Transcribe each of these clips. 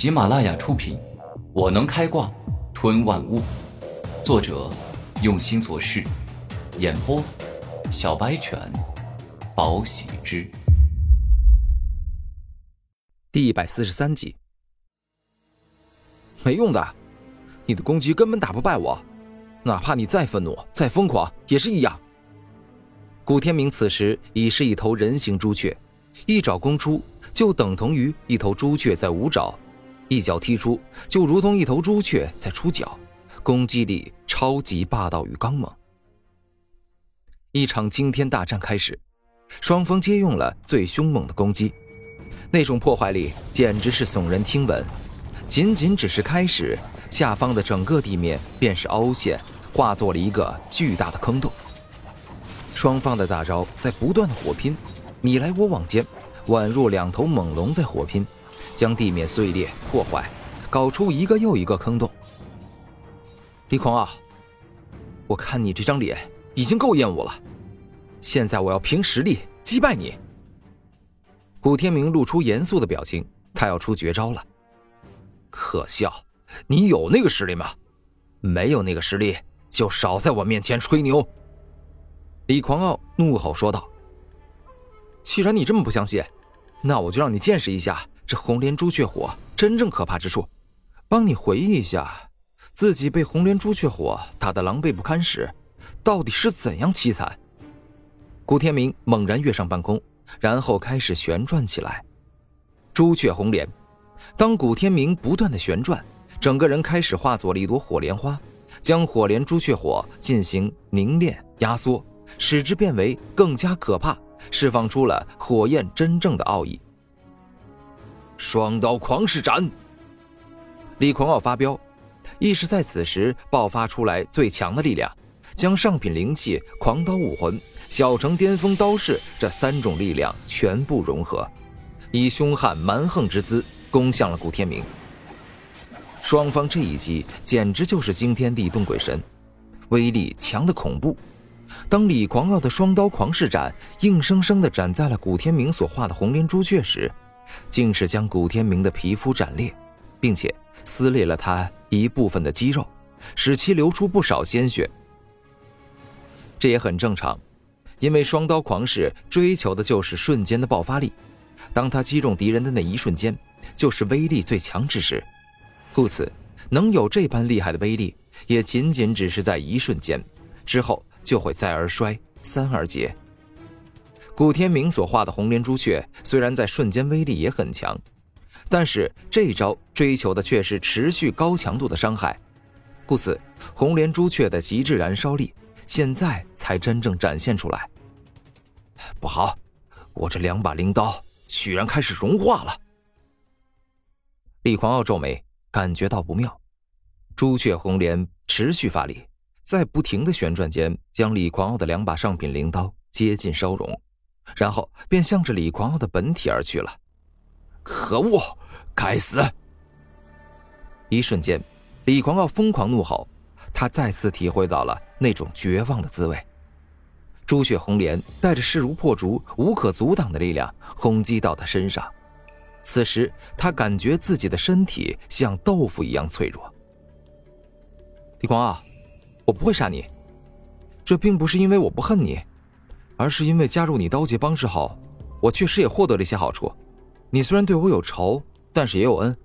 喜马拉雅出品，《我能开挂吞万物》，作者用心做事，演播小白犬，宝喜之，第一百四十三集。没用的，你的攻击根本打不败我，哪怕你再愤怒、再疯狂，也是一样。古天明此时已是一头人形朱雀，一爪攻出，就等同于一头朱雀在舞爪；一脚踢出，就如同一头朱雀在出脚，攻击力超级霸道与刚猛。一场惊天大战开始，双方皆用了最凶猛的攻击，那种破坏力简直是耸人听闻。仅仅只是开始，下方的整个地面便是凹陷，化作了一个巨大的坑洞。双方的大招在不断的火拼，你来我往间，宛若两头猛龙在火拼，将地面碎裂破坏，搞出一个又一个坑洞。李狂傲，我看你这张脸已经够厌恶了，现在我要凭实力击败你。古天明露出严肃的表情，他要出绝招了。可笑，你有那个实力吗？没有那个实力，就少在我面前吹牛。李狂傲怒吼说道：“既然你这么不相信，那我就让你见识一下这红莲朱雀火真正可怕之处，帮你回忆一下，自己被红莲朱雀火打得狼狈不堪时，到底是怎样凄惨。”古天明猛然跃上半空，然后开始旋转起来，朱雀红莲。当古天明不断的旋转，整个人开始化作了一朵火莲花，将火莲朱雀火进行凝练压缩，使之变为更加可怕，释放出了火焰真正的奥义。双刀狂士斩！李狂傲发飙，亦是在此时爆发出来最强的力量，将上品灵气、狂刀武魂、小成巅峰刀式这三种力量全部融合，以凶悍蛮横之姿。攻向了古天明。双方这一击简直就是惊天地动鬼神，威力强的恐怖。当李狂傲的双刀狂士斩硬生生的斩在了古天明所画的红莲朱雀时，竟是将古天明的皮肤斩裂，并且撕裂了他一部分的肌肉，使其流出不少鲜血。这也很正常，因为双刀狂士追求的就是瞬间的爆发力。当他击中敌人的那一瞬间。就是威力最强之时，故此能有这般厉害的威力，也仅仅只是在一瞬间，之后就会再而衰，三而竭。古天明所画的红莲朱雀虽然在瞬间威力也很强，但是这招追求的却是持续高强度的伤害，故此红莲朱雀的极致燃烧力现在才真正展现出来。不好，我这两把灵刀居然开始融化了。李狂傲皱眉，感觉到不妙。朱雀红莲持续发力，在不停的旋转间，将李狂傲的两把上品灵刀接近烧融，然后便向着李狂傲的本体而去了。可恶！该死！一瞬间，李狂傲疯狂怒吼，他再次体会到了那种绝望的滋味。朱雀红莲带着势如破竹、无可阻挡的力量轰击到他身上。此时，他感觉自己的身体像豆腐一样脆弱。李狂傲，我不会杀你，这并不是因为我不恨你，而是因为加入你刀界帮之后，我确实也获得了一些好处。你虽然对我有仇，但是也有恩。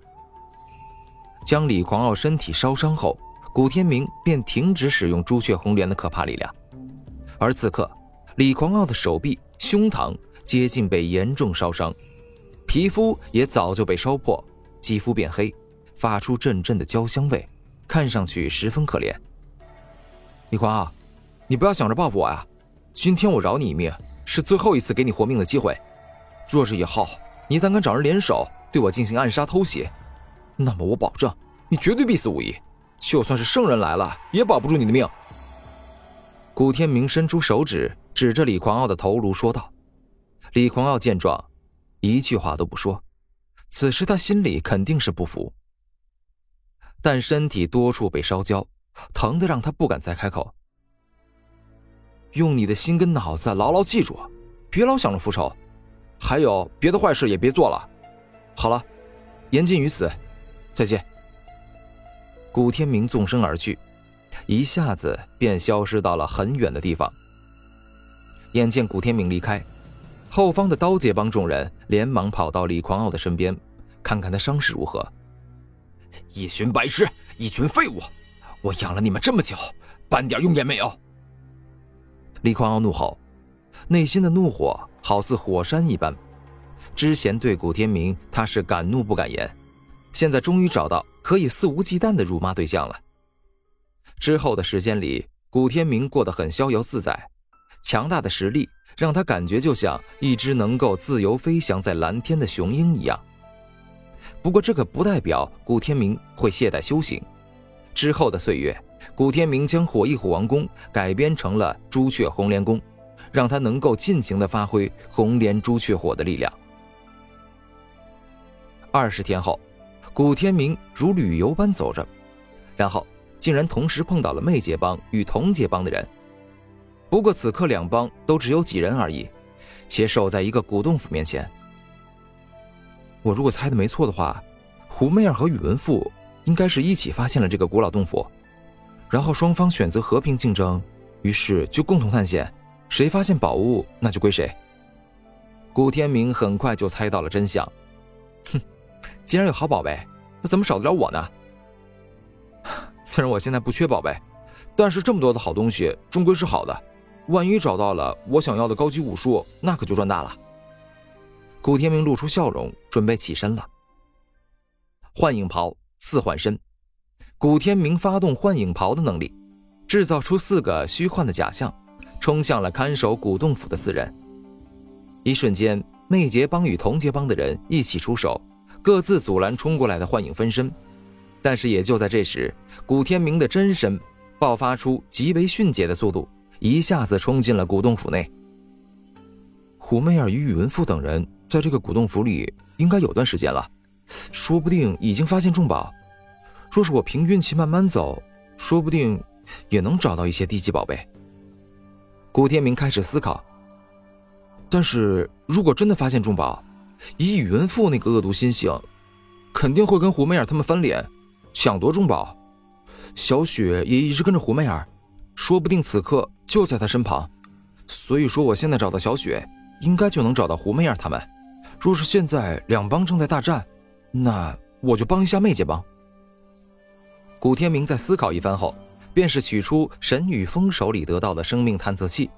将李狂傲身体烧伤后，古天明便停止使用朱雀红莲的可怕力量，而此刻，李狂傲的手臂、胸膛接近被严重烧伤。皮肤也早就被烧破，肌肤变黑，发出阵阵的焦香味，看上去十分可怜。李狂傲，你不要想着报复我呀！今天我饶你一命，是最后一次给你活命的机会。若是以后你胆敢找人联手对我进行暗杀偷袭，那么我保证你绝对必死无疑，就算是圣人来了也保不住你的命。古天明伸出手指指着李狂傲的头颅说道。李狂傲见状。一句话都不说，此时他心里肯定是不服，但身体多处被烧焦，疼得让他不敢再开口。用你的心跟脑子牢牢记住，别老想着复仇，还有别的坏事也别做了。好了，言尽于此，再见。古天明纵身而去，一下子便消失到了很远的地方。眼见古天明离开，后方的刀界帮众人连忙跑到李狂傲的身边，看看他伤势如何。一群白痴，一群废物！我养了你们这么久，半点用也没有！李狂傲怒吼，内心的怒火好似火山一般。之前对古天明他是敢怒不敢言，现在终于找到可以肆无忌惮的辱骂对象了。之后的时间里，古天明过得很逍遥自在，强大的实力让他感觉就像一只能够自由飞翔在蓝天的雄鹰一样。不过，这可不代表古天明会懈怠修行。之后的岁月，古天明将火翼虎王宫改编成了朱雀红莲宫，让他能够尽情的发挥红莲朱雀火的力量。二十天后，古天明如旅游般走着，然后竟然同时碰到了魅界帮与同界帮的人。不过此刻两帮都只有几人而已，且守在一个古洞府面前。我如果猜的没错的话，胡媚儿和宇文富应该是一起发现了这个古老洞府，然后双方选择和平竞争，于是就共同探险，谁发现宝物那就归谁。古天明很快就猜到了真相，哼，既然有好宝贝，那怎么少得了我呢？虽然我现在不缺宝贝，但是这么多的好东西终归是好的，万一找到了我想要的高级武术，那可就赚大了。古天明露出笑容，准备起身了。幻影袍四幻身，古天明发动幻影袍的能力，制造出四个虚幻的假象，冲向了看守古洞府的四人。一瞬间，魅杰帮与同杰帮的人一起出手，各自阻拦冲过来的幻影分身。但是也就在这时，古天明的真身爆发出极为迅捷的速度，一下子冲进了古洞府内。胡媚儿与宇文富等人。在这个古洞府里，应该有段时间了，说不定已经发现重宝。若是我凭运气慢慢走，说不定也能找到一些低级宝贝。古天明开始思考。但是如果真的发现重宝，以宇文富那个恶毒心性，肯定会跟胡媚儿他们翻脸，抢夺重宝。小雪也一直跟着胡媚儿，说不定此刻就在他身旁。所以说，我现在找到小雪，应该就能找到胡媚儿他们。若是现在两帮正在大战，那我就帮一下魅界帮。古天明在思考一番后，便是取出神女峰手里得到的生命探测器。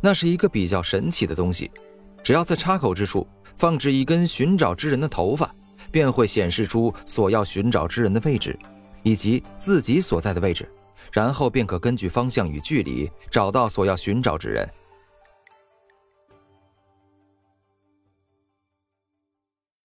那是一个比较神奇的东西，只要在插口之处放置一根寻找之人的头发，便会显示出所要寻找之人的位置，以及自己所在的位置，然后便可根据方向与距离找到所要寻找之人。